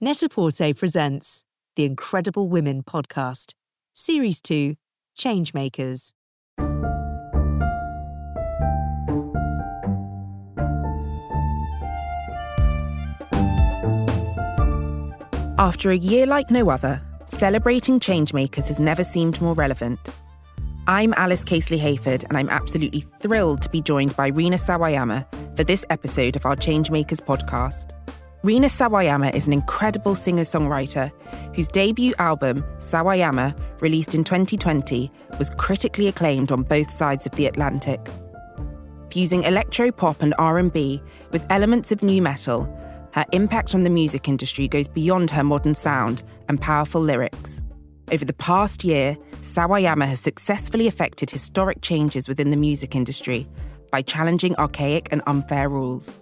Net-a-Porter presents the Incredible Women podcast, Series 2 Changemakers. After a year like no other, celebrating changemakers has never seemed more relevant. I'm Alice Casely Hayford, and I'm absolutely thrilled to be joined by Rina Sawayama for this episode of our Changemakers podcast. Rina Sawayama is an incredible singer songwriter whose debut album, Sawayama, released in 2020, was critically acclaimed on both sides of the Atlantic. Fusing electro pop and R&B with elements of nu metal, her impact on the music industry goes beyond her modern sound and powerful lyrics. Over the past year, Sawayama has successfully effected historic changes within the music industry by challenging archaic and unfair rules.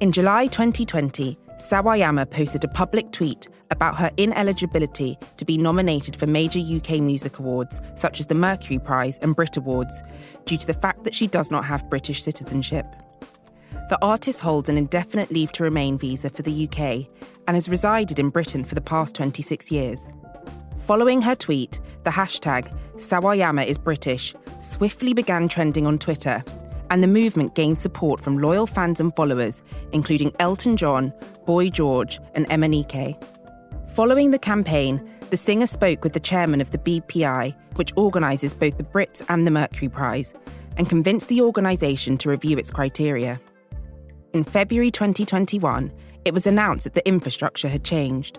In July 2020, Sawayama posted a public tweet about her ineligibility to be nominated for major UK music awards such as the Mercury Prize and Brit Awards due to the fact that she does not have British citizenship. The artist holds an indefinite leave to remain visa for the UK and has resided in Britain for the past 26 years. Following her tweet, the hashtag Sawayama is British swiftly began trending on Twitter and the movement gained support from loyal fans and followers, including Elton John, Boy George, and MNEK. Following the campaign, the singer spoke with the chairman of the BPI, which organises both the Brits and the Mercury Prize, and convinced the organisation to review its criteria. In February 2021, it was announced that the infrastructure had changed.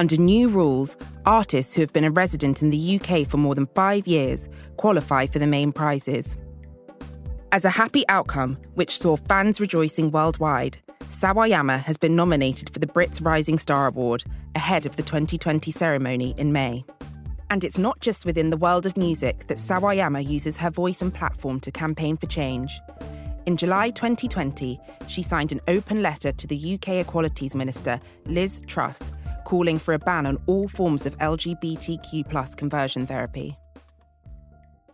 Under new rules, artists who have been a resident in the UK for more than five years qualify for the main prizes. As a happy outcome, which saw fans rejoicing worldwide, Sawayama has been nominated for the Brits Rising Star Award ahead of the 2020 ceremony in May. And it's not just within the world of music that Sawayama uses her voice and platform to campaign for change. In July 2020, she signed an open letter to the UK Equalities Minister, Liz Truss, calling for a ban on all forms of LGBTQ conversion therapy.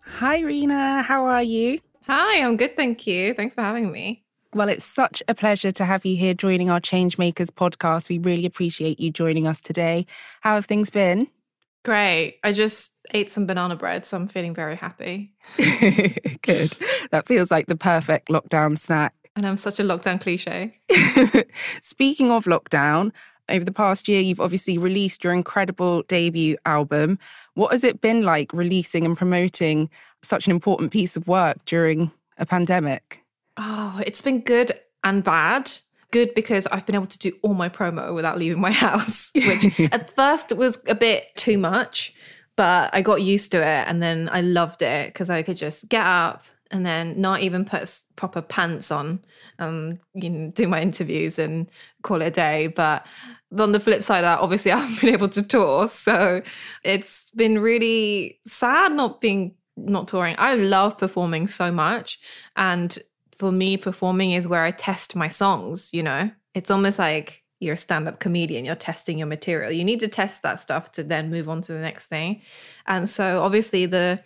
Hi, Rina. How are you? Hi, I'm good, thank you. Thanks for having me. Well, it's such a pleasure to have you here joining our Changemakers podcast. We really appreciate you joining us today. How have things been? Great. I just ate some banana bread, so I'm feeling very happy. good. That feels like the perfect lockdown snack. And I'm such a lockdown cliche. Speaking of lockdown, over the past year, you've obviously released your incredible debut album. What has it been like releasing and promoting such an important piece of work during a pandemic? Oh, it's been good and bad. Good because I've been able to do all my promo without leaving my house, which at first was a bit too much, but I got used to it and then I loved it because I could just get up and then not even put proper pants on, um, you know, do my interviews and call it a day. But on the flip side of that, obviously I haven't been able to tour. So it's been really sad not being not touring. I love performing so much. And for me, performing is where I test my songs, you know? It's almost like you're a stand-up comedian, you're testing your material. You need to test that stuff to then move on to the next thing. And so obviously the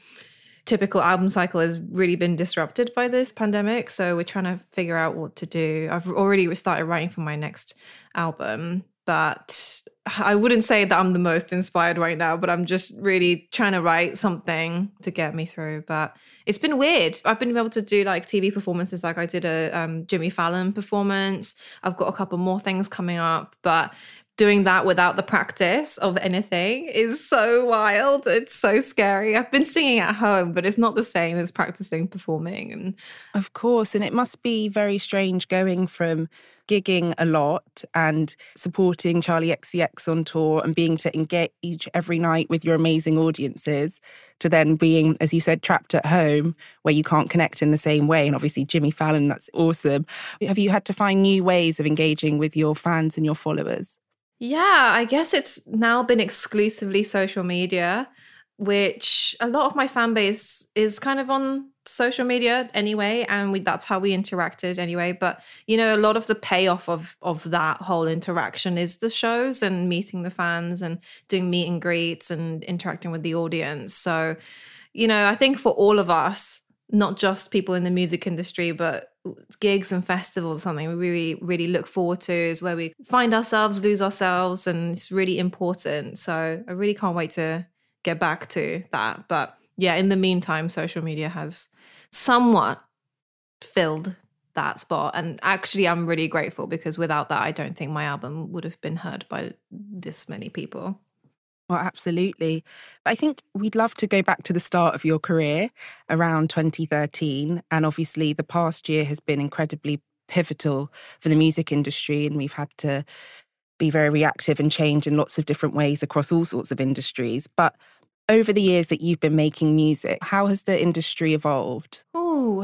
typical album cycle has really been disrupted by this pandemic. So we're trying to figure out what to do. I've already started writing for my next album but I wouldn't say that I'm the most inspired right now, but I'm just really trying to write something to get me through. But it's been weird. I've been able to do like TV performances, like I did a um, Jimmy Fallon performance. I've got a couple more things coming up, but doing that without the practice of anything is so wild. It's so scary. I've been singing at home, but it's not the same as practicing performing. And of course, and it must be very strange going from gigging a lot and supporting Charli XCX on tour and being to engage every night with your amazing audiences to then being, as you said, trapped at home where you can't connect in the same way. And obviously, Jimmy Fallon, that's awesome. Have you had to find new ways of engaging with your fans and your followers? Yeah, I guess it's now been exclusively social media, which a lot of my fan base is kind of on social media anyway, and we, that's how we interacted anyway. But you know, a lot of the payoff of of that whole interaction is the shows and meeting the fans and doing meet and greets and interacting with the audience. So, you know, I think for all of us, not just people in the music industry, but gigs and festivals something we really really look forward to is where we find ourselves lose ourselves and it's really important. So i really can't wait to get back to that. But yeah in the meantime social media has somewhat filled that spot. And actually i'm really grateful because without that i don't think my album would have been heard by this many people well, absolutely. I think we'd love to go back to the start of your career around 2013. And obviously, the past year has been incredibly pivotal for the music industry. And we've had to be very reactive and change in lots of different ways across all sorts of industries. But over the years that you've been making music, how has the industry evolved? Oh,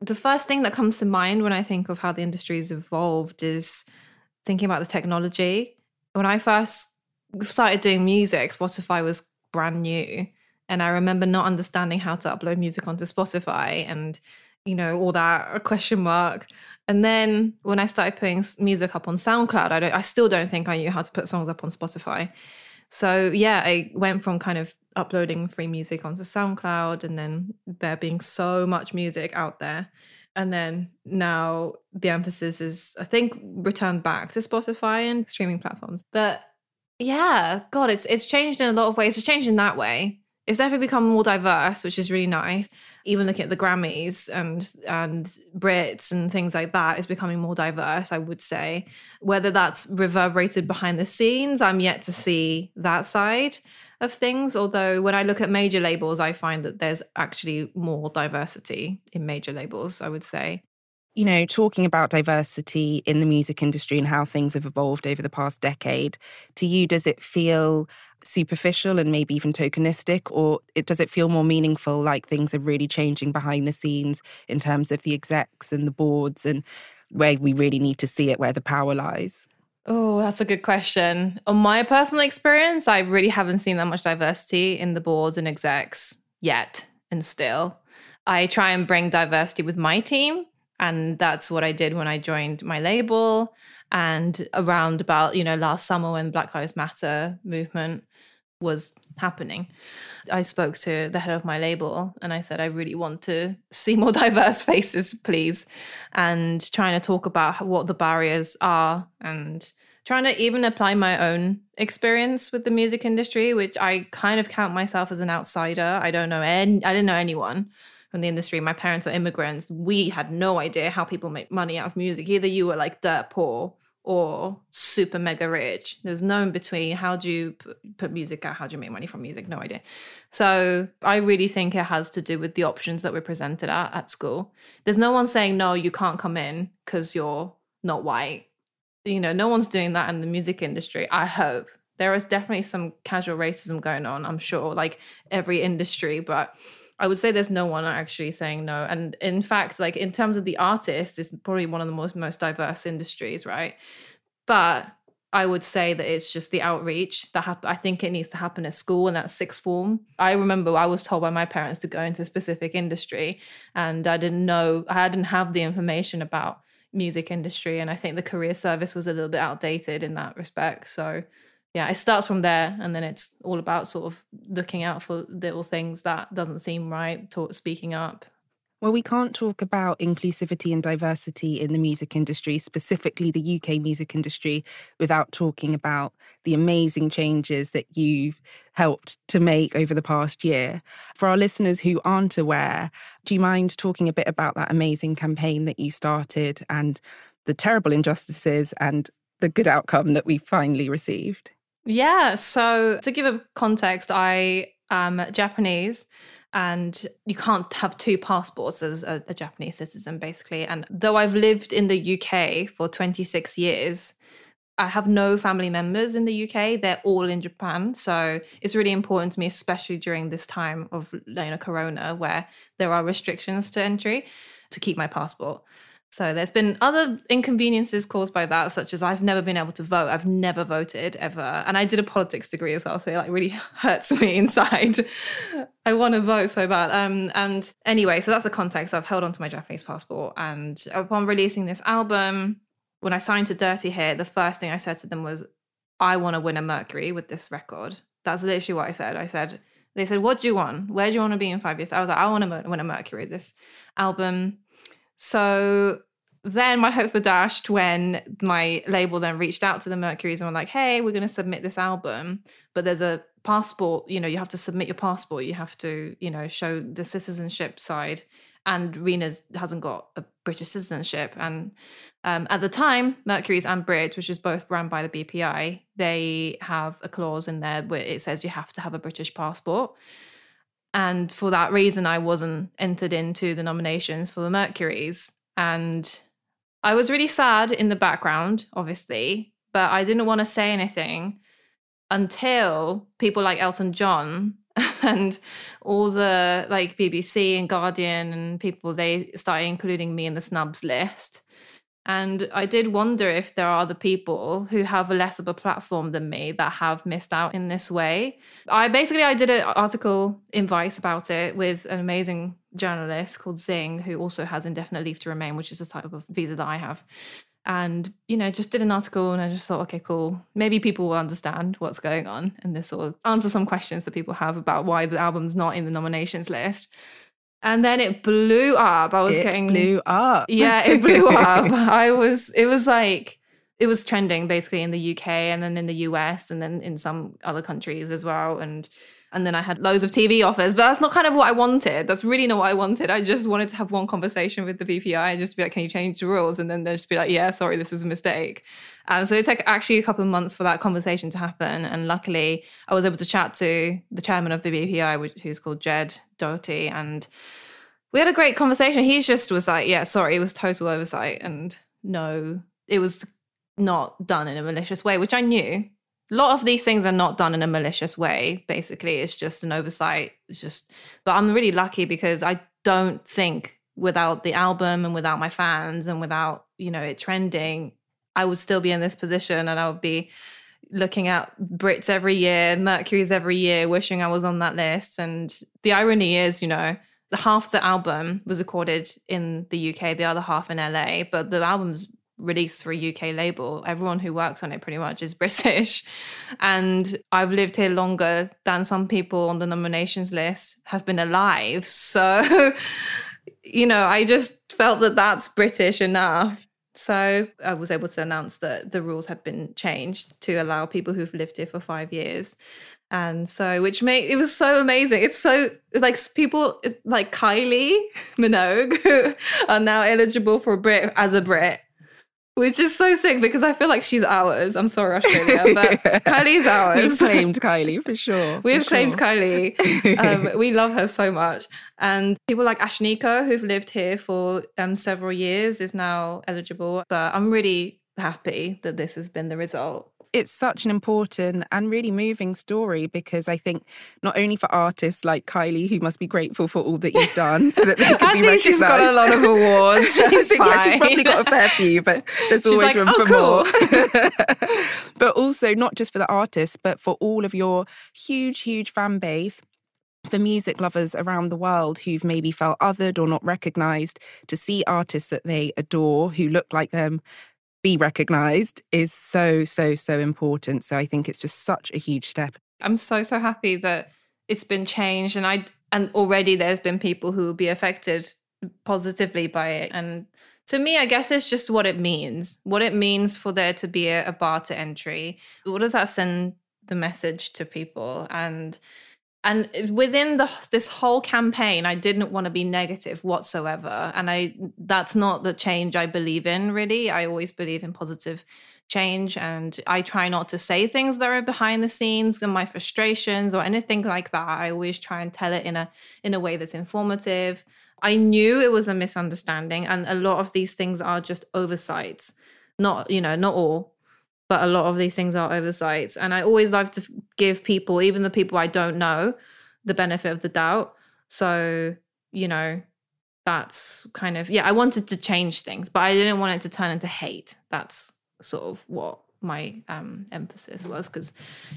the first thing that comes to mind when I think of how the industry has evolved is thinking about the technology. When I first started doing music, Spotify was brand new. And I remember not understanding how to upload music onto Spotify and, you know, all that question mark. And then when I started putting music up on SoundCloud, I, I still don't think I knew how to put songs up on Spotify. So yeah, I went from kind of uploading free music onto SoundCloud and then there being so much music out there. And then now the emphasis is, I think, returned back to Spotify and streaming platforms. But yeah, God, it's it's changed in a lot of ways. It's changed in that way. It's definitely become more diverse, which is really nice. Even looking at the Grammys and and Brits and things like that, it's becoming more diverse. I would say whether that's reverberated behind the scenes, I'm yet to see that side of things. Although when I look at major labels, I find that there's actually more diversity in major labels. I would say you know, talking about diversity in the music industry and how things have evolved over the past decade, to you, does it feel superficial and maybe even tokenistic, or it, does it feel more meaningful, like things are really changing behind the scenes in terms of the execs and the boards and where we really need to see it, where the power lies? Oh, that's a good question. On my personal experience, I really haven't seen that much diversity in the boards and execs yet, and still. I try and bring diversity with my team and that's what I did when I joined my label. And around about, you know, last summer when Black Lives Matter movement was happening, I spoke to the head of my label and I said, I really want to see more diverse faces, please. And trying to talk about what the barriers are and trying to even apply my own experience with the music industry, which I kind of count myself as an outsider. I don't know any, I didn't know anyone from the industry. My parents are immigrants. We had no idea how people make money out of music. Either you were like dirt poor or super mega rich. There's no in between. How do you put music out? How do you make money from music? No idea. So I really think it has to do with the options that we're presented at at school. There's no one saying, no, you can't come in because you're not white. You know, no one's doing that in the music industry. I hope. There is definitely some casual racism going on, I'm sure, like every industry, but I would say there's no one actually saying no. And in fact, like in terms of the artist, it's probably one of the most most diverse industries, right? But I would say that it's just the outreach that hap- I think it needs to happen at school and that sixth form. I remember I was told by my parents to go into a specific industry, and I didn't know I didn't have the information about music industry, and I think the career service was a little bit outdated in that respect. So yeah, it starts from there, and then it's all about sort of looking out for little things that doesn't seem right, talk, speaking up. Well, we can't talk about inclusivity and diversity in the music industry, specifically the UK music industry, without talking about the amazing changes that you've helped to make over the past year. For our listeners who aren't aware, do you mind talking a bit about that amazing campaign that you started and the terrible injustices and the good outcome that we finally received? Yeah. So to give a context, I am Japanese and you can't have two passports as a, a, Japanese citizen, basically. And though I've lived in the UK for 26 years, I have no family members in the UK. They're all in Japan. So it's really important to me, especially during this time of you know, Corona, where there are restrictions to entry, to keep my passport. So there's been other inconveniences caused by that, such as I've never been able to vote. I've never voted ever. And I did a politics degree as well. So it like really hurts me inside. I want to vote so bad. Um, and anyway, so that's the context. I've held on to my Japanese passport. And upon releasing this album, when I signed to Dirty Hit, the first thing I said to them was, I want to win a Mercury with this record. That's literally what I said. I said, they said, What do you want? Where do you want to be in five years? I was like, I want to win a Mercury, with this album So then my hopes were dashed when my label then reached out to the Mercury's and were like, hey, we're going to submit this album, but there's a passport, you know, you have to submit your passport. You have to, you know, show the citizenship side. And Rina's hasn't got a British citizenship. And um, at the time, Mercury's and Brit, which is both run by the BPI, they have a clause in there where it says you have to have a British passport. And for that reason, I wasn't entered into the nominations for the Mercury's. And I was really sad in the background, obviously, but I didn't want to say anything until people like Elton John and all the like BBC and Guardian and people they started including me in the snubs list. And I did wonder if there are other people who have less of a platform than me that have missed out in this way. I basically I did an article in Vice about it with an amazing journalist called Zing, who also has indefinite leave to remain, which is the type of visa that I have. And, you know, just did an article and I just thought, okay, cool. Maybe people will understand what's going on and this will answer some questions that people have about why the album's not in the nominations list. And then it blew up. I was it getting blew up. Yeah, it blew up. I was it was like it was trending basically in the UK and then in the US and then in some other countries as well. And and then I had loads of TV offers, but that's not kind of what I wanted. That's really not what I wanted. I just wanted to have one conversation with the BPI and just be like, can you change the rules? And then they'll just be like, yeah, sorry, this is a mistake. And so it took actually a couple of months for that conversation to happen. And luckily, I was able to chat to the chairman of the BPI, which, who's called Ged Doherty. And we had a great conversation. He just was like, yeah, sorry, it was total oversight. And no, it was not done in a malicious way, which I knew a lot of these things are not done in a malicious way. Basically it's just an oversight. It's just but i'm really lucky because i don't think without the album and without my fans and without you know it trending i would still be in this position and i would be looking at brits every year mercury's every year wishing i was on that list. And the irony is you know half the album was recorded in the uk the other half in la but the album's released for a UK label. Everyone who works on it pretty much is British. And I've lived here longer than some people on the nominations list have been alive. So, you know, I just felt that that's British enough. So I was able to announce that the rules had been changed to allow people who've lived here for five years. And so, which made it was so amazing. It's so like people like Kylie Minogue are now eligible for Brit as a Brit which is so sick because I feel like she's ours. I'm sorry, Australia, but Kylie's ours. We've claimed Kylie for sure. We've for claimed sure. Kylie. Um, we love her so much. And people like Ashnikko, who've lived here for um, several years, is now eligible. But I'm really happy that this has been the result it's such an important and really moving story because I think not only for artists like Kylie, who must be grateful for all that you've done, so that they can I be think recognised. she's got a lot of awards. She's yeah, she's probably got a fair few, but there's She's always like, room "Oh, for cool." more. but also not just for the artists, but for all of your huge, huge fan base for music lovers around the world who've maybe felt othered or not recognized to see artists that they adore who look like them be recognized is so so so important so i think it's just such a huge step I'm so so happy that it's been changed, and I and already there's been people who will be affected positively by it. And to me, I guess it's just what it means. What it means for there to be a, a bar to entry. What does that send the message to people? And and within the this whole campaign, I didn't want to be negative whatsoever. And I that's not the change I believe in. Really, I always believe in positive change and I try not to say things that are behind the scenes and my frustrations or anything like that. I always try and tell it in a in a way that's informative. I knew it was a misunderstanding and a lot of these things are just oversights. Not, you know, not all, but a lot of these things are oversights and I always love to give people, even the people I don't know, the benefit of the doubt. So, you know, that's kind of yeah, I wanted to change things, but I didn't want it to turn into hate. That's sort of what my um emphasis was because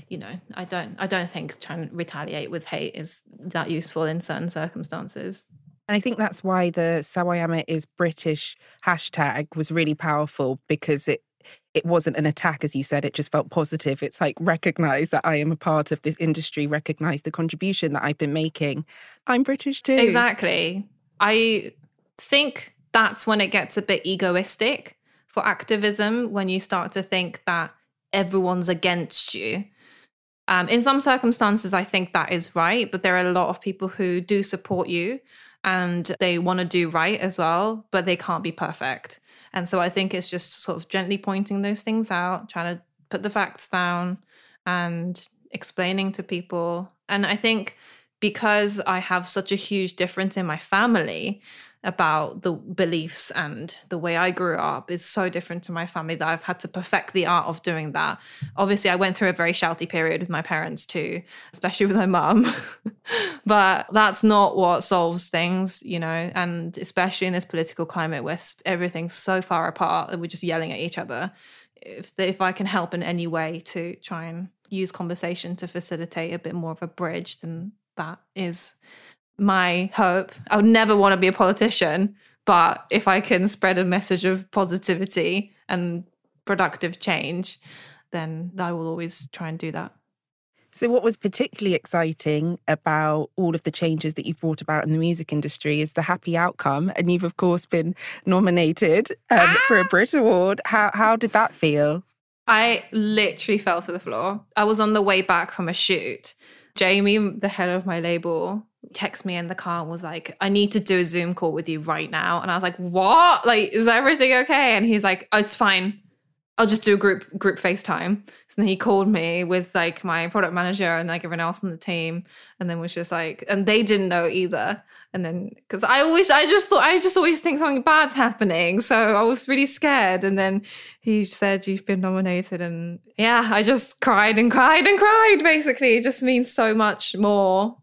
you know i don't i don't think trying to retaliate with hate is that useful in certain circumstances and i think that's why the sawayama is british hashtag was really powerful because it it wasn't an attack as you said it just felt positive it's like recognize that i am a part of this industry recognize the contribution that i've been making i'm british too exactly i think that's when it gets a bit egoistic for activism when you start to think that everyone's against you. Um, in some circumstances, I think that is right, but there are a lot of people who do support you and they want to do right as well, but they can't be perfect. And so I think it's just sort of gently pointing those things out, trying to put the facts down and explaining to people. And I think because I have such a huge difference in my family, about the beliefs and the way I grew up is so different to my family that I've had to perfect the art of doing that. Obviously, I went through a very shouty period with my parents too, especially with my mum. but that's not what solves things, you know, and especially in this political climate where everything's so far apart and we're just yelling at each other. If, if I can help in any way to try and use conversation to facilitate a bit more of a bridge, then that is my hope. I would never want to be a politician, but if I can spread a message of positivity and productive change, then I will always try and do that. So, what was particularly exciting about all of the changes that you've brought about in the music industry is the happy outcome. And you've, of course, been nominated um, ah! for a Brit Award. How, how did that feel? I literally fell to the floor. I was on the way back from a shoot. Jamie, the head of my label, text me in the car and was like, I need to do a Zoom call with you right now. And I was like, What? Like, is everything okay? And he's like, oh, It's fine. I'll just do a group group FaceTime. So then he called me with like my product manager and like everyone else on the team, and then was just like, and they didn't know either. And then because I always, I just thought, I just always think something bad's happening, so I was really scared. And then he said, "You've been nominated," and yeah, I just cried and cried and cried. Basically, it just means so much more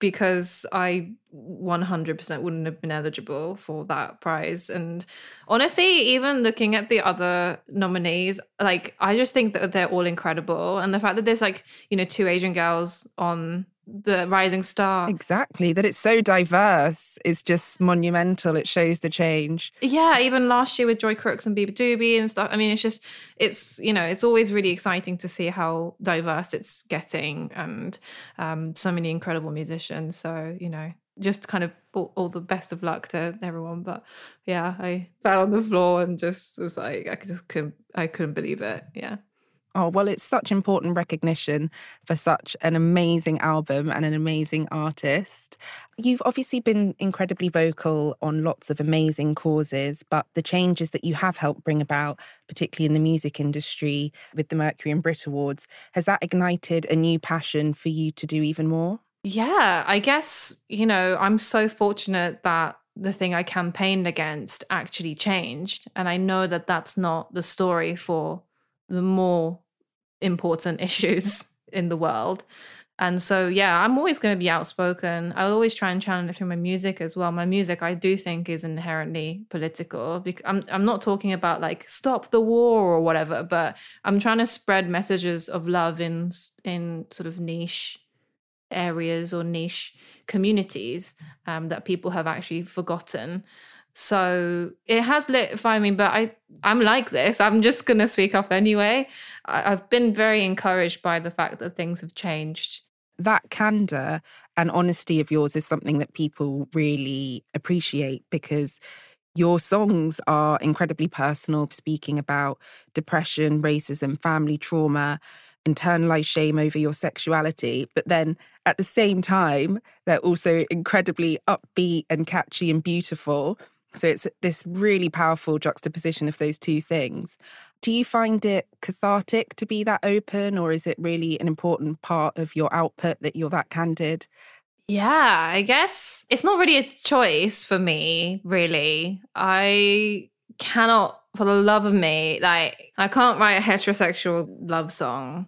because I 100% wouldn't have been eligible for that prize. And honestly, even looking at the other nominees, like I just think that they're all incredible. And the fact that there's like, you know, two Asian girls on the rising star. Exactly. That it's so diverse is just monumental. It shows the change. Yeah, even last year with Joy Crookes and Beabadoobee and stuff. I mean, it's just it's you know, it's always really exciting to see how diverse it's getting and um, so many incredible musicians. So, you know, just kind of all, all, the best of luck to everyone. But yeah, I fell on the floor and just was like I just couldn't I couldn't believe it. Yeah. Oh, well, it's such important recognition for such an amazing album and an amazing artist. You've obviously been incredibly vocal on lots of amazing causes, but the changes that you have helped bring about, particularly in the music industry with the Mercury and Brit Awards, has that ignited a new passion for you to do even more? Yeah, I guess, you know, I'm so fortunate that the thing I campaigned against actually changed. And I know that that's not the story for the more important issues in the world. And so, yeah, I'm always going to be outspoken. I'll always try and channel it through my music as well. My music, I do think, is inherently political. I'm, I'm not talking about like stop the war or whatever, but I'm trying to spread messages of love in in sort of niche areas or niche communities um, that people have actually forgotten. So it has lit fire me, but I I'm like this. I'm just gonna speak up anyway. I, I've been very encouraged by the fact that things have changed. That candor and honesty of yours is something that people really appreciate because your songs are incredibly personal, speaking about depression, racism, family trauma, internalized shame over your sexuality. But then at the same time, they're also incredibly upbeat and catchy and beautiful. So it's this really powerful juxtaposition of those two things. Do you find it cathartic to be that open, or is it really an important part of your output that you're that candid? Yeah, I guess it's not really a choice for me, really. I cannot, for the love of me, like, I can't write a heterosexual love song.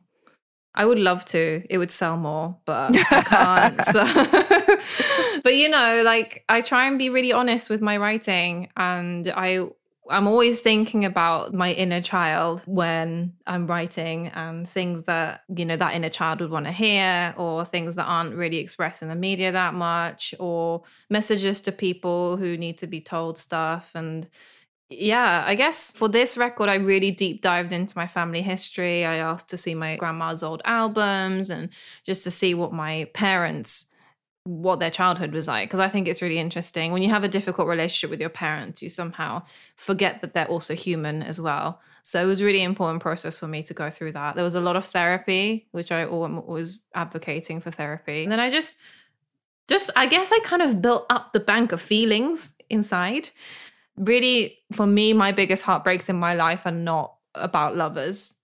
I would love to. It would sell more, but I can't. so but you know, like I try and be really honest with my writing and I I'm always thinking about my inner child when I'm writing and things that, you know, that inner child would want to hear or things that aren't really expressed in the media that much or messages to people who need to be told stuff and yeah, I guess for this record, I really deep dived into my family history. I asked to see my grandma's old albums and just to see what my parents what their childhood was like because I think it's really interesting. When you have a difficult relationship with your parents you somehow forget that they're also human as well. So it was really important process for me to go through that. There was a lot of therapy which I was advocating for therapy. And then I just just I guess I kind of built up the bank of feelings inside really for me my biggest heartbreaks in my life are not about lovers.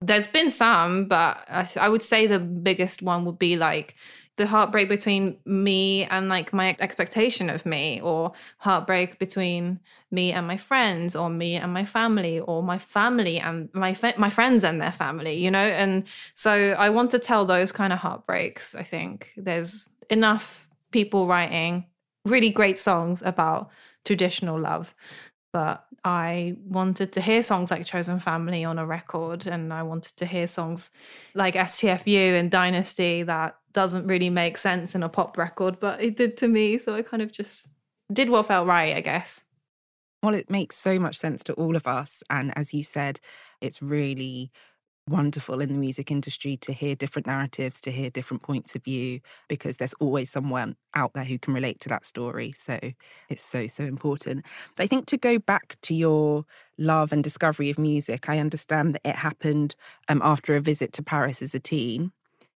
There's been some but I, I would say the biggest one would be like the heartbreak between me and like my expectation of me or heartbreak between me and my friends or me and my family or my family and my my friends and their family you know? And so i want to tell those kind of heartbreaks i think. There's enough people writing really great songs about traditional love but I wanted to hear songs like Chosen Family on a record, and I wanted to hear songs like STFU and Dynasty that doesn't really make sense in a pop record, but it did to me. So I kind of just did what felt right, I guess. Well, it makes so much sense to all of us. And as you said, it's really wonderful in the music industry to hear different narratives, to hear different points of view, because there's always someone out there who can relate to that story. So it's so, so important. But I think to go back to your love and discovery of music, I understand that it happened um, after a visit to Paris as a teen.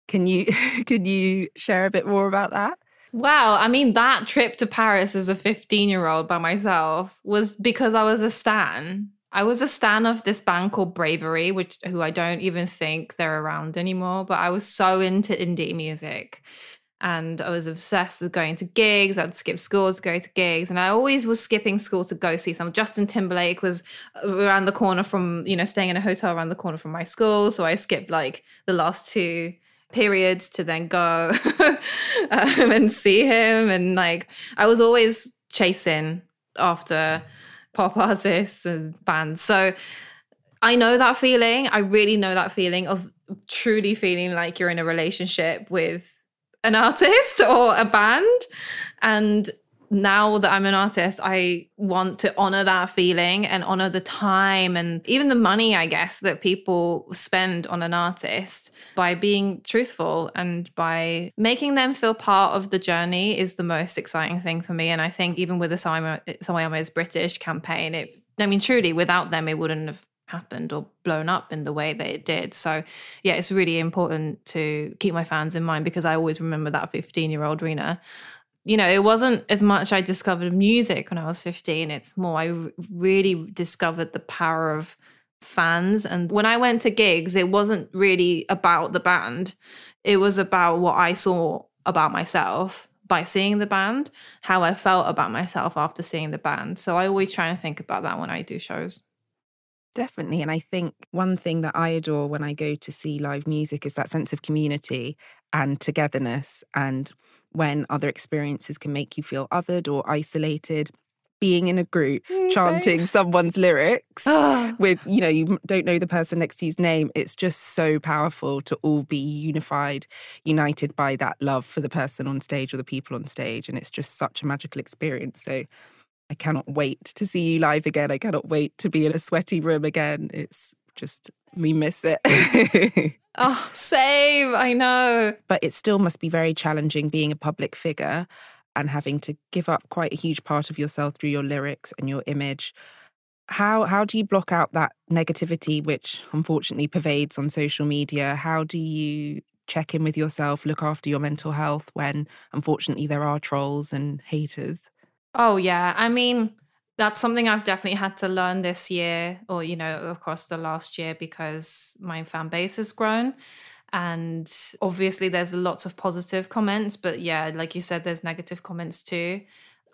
Can you can you share a bit more about that? Wow, I mean that trip to Paris as a 15-year-old by myself was because I was a stan I was a stan of this band called Bravery, which who I don't even think they're around anymore. But I was so into indie music, and I was obsessed with going to gigs. I'd skip school to go to gigs, and I always was skipping school to go see some. Justin Timberlake was around the corner from you know staying in a hotel around the corner from my school, so I skipped like the last two periods to then go um, and see him, and like I was always chasing after pop artists and bands. So I know that feeling. I really know that feeling of truly feeling like you're in a relationship with an artist or a band. And now that I'm an artist, I want to honor that feeling and honor the time and even the money, I guess, that people spend on an artist by being truthful and by making them feel part of the journey is the most exciting thing for me. And I think even with the Sawayama is British campaign, it, I mean, truly, without them, it wouldn't have happened or blown up in the way that it did. So, yeah, it's really important to keep my fans in mind because I always remember that 15 year old Rina you know, it wasn't as much I discovered music when I was 15. It's more, I really discovered the power of fans. And when I went to gigs, it wasn't really about the band, it was about what I saw about myself by seeing the band, how I felt about myself after seeing the band. So I always try and think about that when I do shows. Definitely. And I think one thing that I adore when I go to see live music is that sense of community and togetherness. And when other experiences can make you feel othered or isolated being in a group mm, chanting someone's lyrics ah. with you know you don't know the person next to you's name it's just so powerful to all be unified united by that love for the person on stage or the people on stage and it's just such a magical experience so i cannot wait to see you live again i cannot wait to be in a sweaty room again it's just we miss it Oh, same. I know. But it still must be very challenging being a public figure and having to give up quite a huge part of yourself through your lyrics and your image. How how do you block out that negativity which unfortunately pervades on social media? How do you check in with yourself, look after your mental health when unfortunately there are trolls and haters? Oh yeah. I mean, that's something I've definitely had to learn this year, or you know, of course, the last year, because my fan base has grown. And obviously, there's lots of positive comments, but yeah, like you said, there's negative comments too.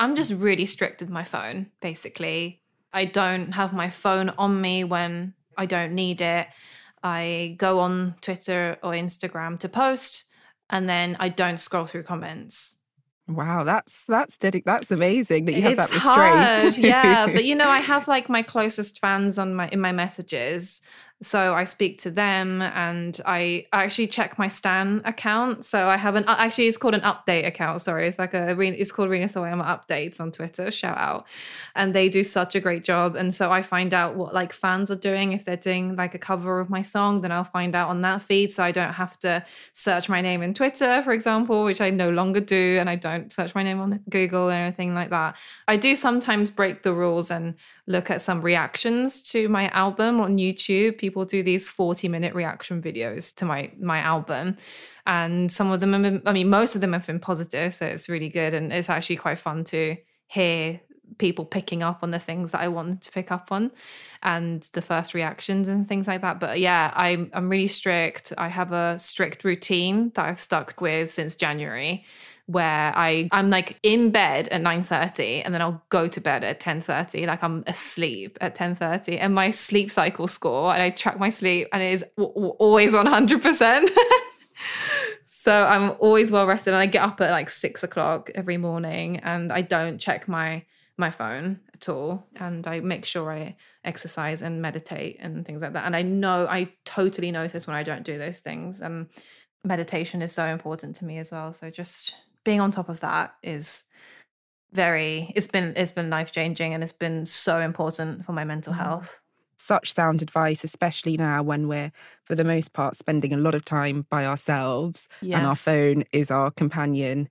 I'm just really strict with my phone, basically. I don't have my phone on me when I don't need it. I go on Twitter or Instagram to post, and then I don't scroll through comments. Wow, that's that's dedic- that's amazing that you have it's that restraint. Hard, yeah, but you know, I have like my closest fans on my in my messages. So I speak to them and I actually check my Stan account. So I have an actually it's called an update account. Sorry, it's like a it's called Rina Sawayama updates on Twitter. Shout out, and they do such a great job. And so I find out what like fans are doing if they're doing like a cover of my song, then I'll find out on that feed. So I don't have to search my name in Twitter, for example, which I no longer do, and I don't search my name on Google or anything like that. I do sometimes break the rules and look at some reactions to my album on YouTube. People do these 40 minute reaction videos to my my album. And some of them been, I mean, most of them have been positive. So it's really good. And it's actually quite fun to hear people picking up on the things that I wanted to pick up on and the first reactions and things like that. But yeah, I'm I'm really strict. I have a strict routine that I've stuck with since January where I I'm like in bed at 9:30 and then I'll go to bed at 10:30 like I'm asleep at 10:30 and my sleep cycle score and I track my sleep and it is w- always 100%. so I'm always well rested and I get up at like six o'clock every morning and I don't check my my phone at all and I make sure I exercise and meditate and things like that and I know I totally notice when I don't do those things and meditation is so important to me as well so just being on top of that is very it's been it's been life changing and it's been so important for my mental mm-hmm. health such sound advice especially now when we're for the most part spending a lot of time by ourselves yes. and our phone is our companion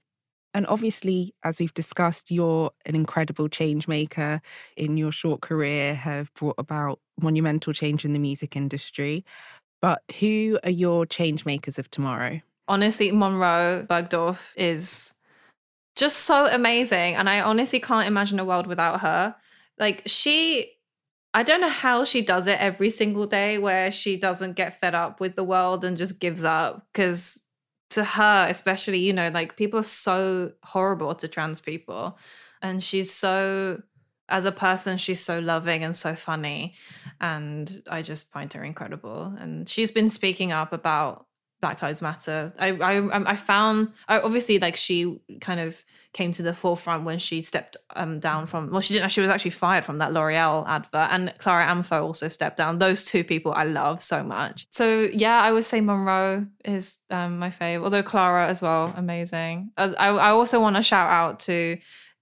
and obviously as we've discussed you're an incredible change maker in your short career have brought about monumental change in the music industry but who are your change makers of tomorrow honestly, Monroe Bergdorf is just so amazing. And I honestly can't imagine a world without her. Like, she, I don't know how she does it every single day where she doesn't get fed up with the world and just gives up. Because to her, especially, you know, like people are so horrible to trans people. And she's so, as a person, she's so loving and so funny. And I just find her incredible. And she's been speaking up about Black Lives Matter. I I um, I found I, obviously like she kind of came to the forefront when she stepped um, down from well she didn't she was actually fired from that L'Oreal advert and Clara Amfo also stepped down. Those two people I love so much. So yeah, I would say Monroe is um, my fave. Although Clara as well, amazing. I I also want to shout out to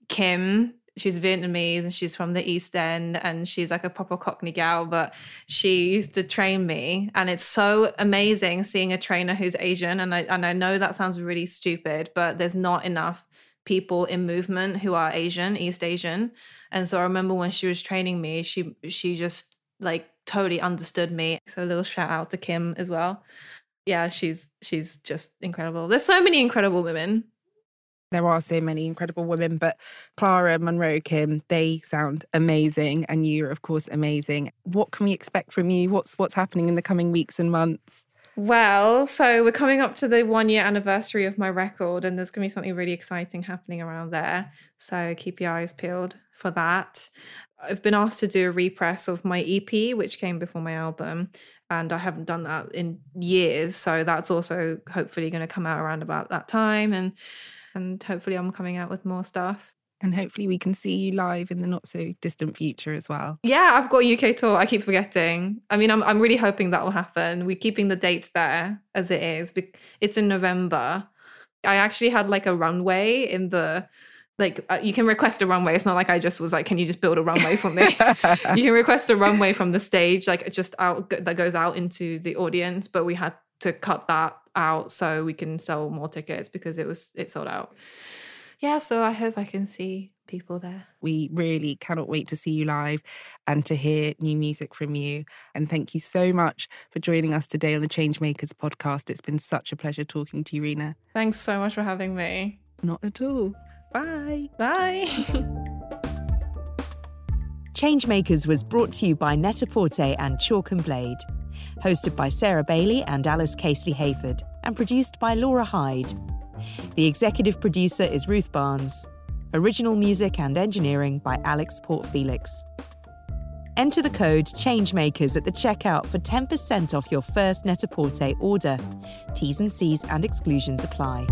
Kim she's Vietnamese and she's from the East End and she's like a proper Cockney gal, but she used to train me. And it's so amazing seeing a trainer who's Asian. And I and I know that sounds really stupid, but there's not enough people in movement who are Asian, East Asian. And so I remember when she was training me, she she just like totally understood me. So a little shout out to Kim as well. Yeah, she's she's just incredible. There's so many incredible women there are so many incredible women, but Clara, Monroe, Kim, they sound amazing, and you're of course amazing. What can we expect from you? What's what's happening in the coming weeks and months? Well, so we're coming up to the one year anniversary of my record, and there's going to be something really exciting happening around there. So keep your eyes peeled for that. I've been asked to do a repress of my EP, which came before my album, and I haven't done that in years. So that's also hopefully going to come out around about that time. And and hopefully I'm coming out with more stuff. And hopefully we can see you live in the not so distant future as well. Yeah, I've got UK tour. I keep forgetting. I mean, I'm I'm really hoping that will happen. We're keeping the dates there as it is. It's in November. I actually had like a runway in the like uh, you can request a runway. It's not like I just was like, can you just build a runway for me? you can request a runway from the stage, like just out that goes out into the audience. But we had to cut that out so we can sell more tickets because it was it sold out. Yeah, so I hope I can see people there. We really cannot wait to see you live and to hear new music from you. And thank you so much for joining us today on the Changemakers podcast. It's been such a pleasure talking to you, Rina. Thanks so much for having me. Not at all. Bye. Bye. Changemakers was brought to you by Net-a-Porter and Chalk and Blade hosted by Sarah Bailey and Alice Casely Hayford, and produced by Laura Hyde. The executive producer is Ruth Barnes. Original music and engineering by Alex Port Felix. Enter the code CHANGEMAKERS at the checkout for 10% off your first Net-a-Porter order. T's and C's and exclusions apply.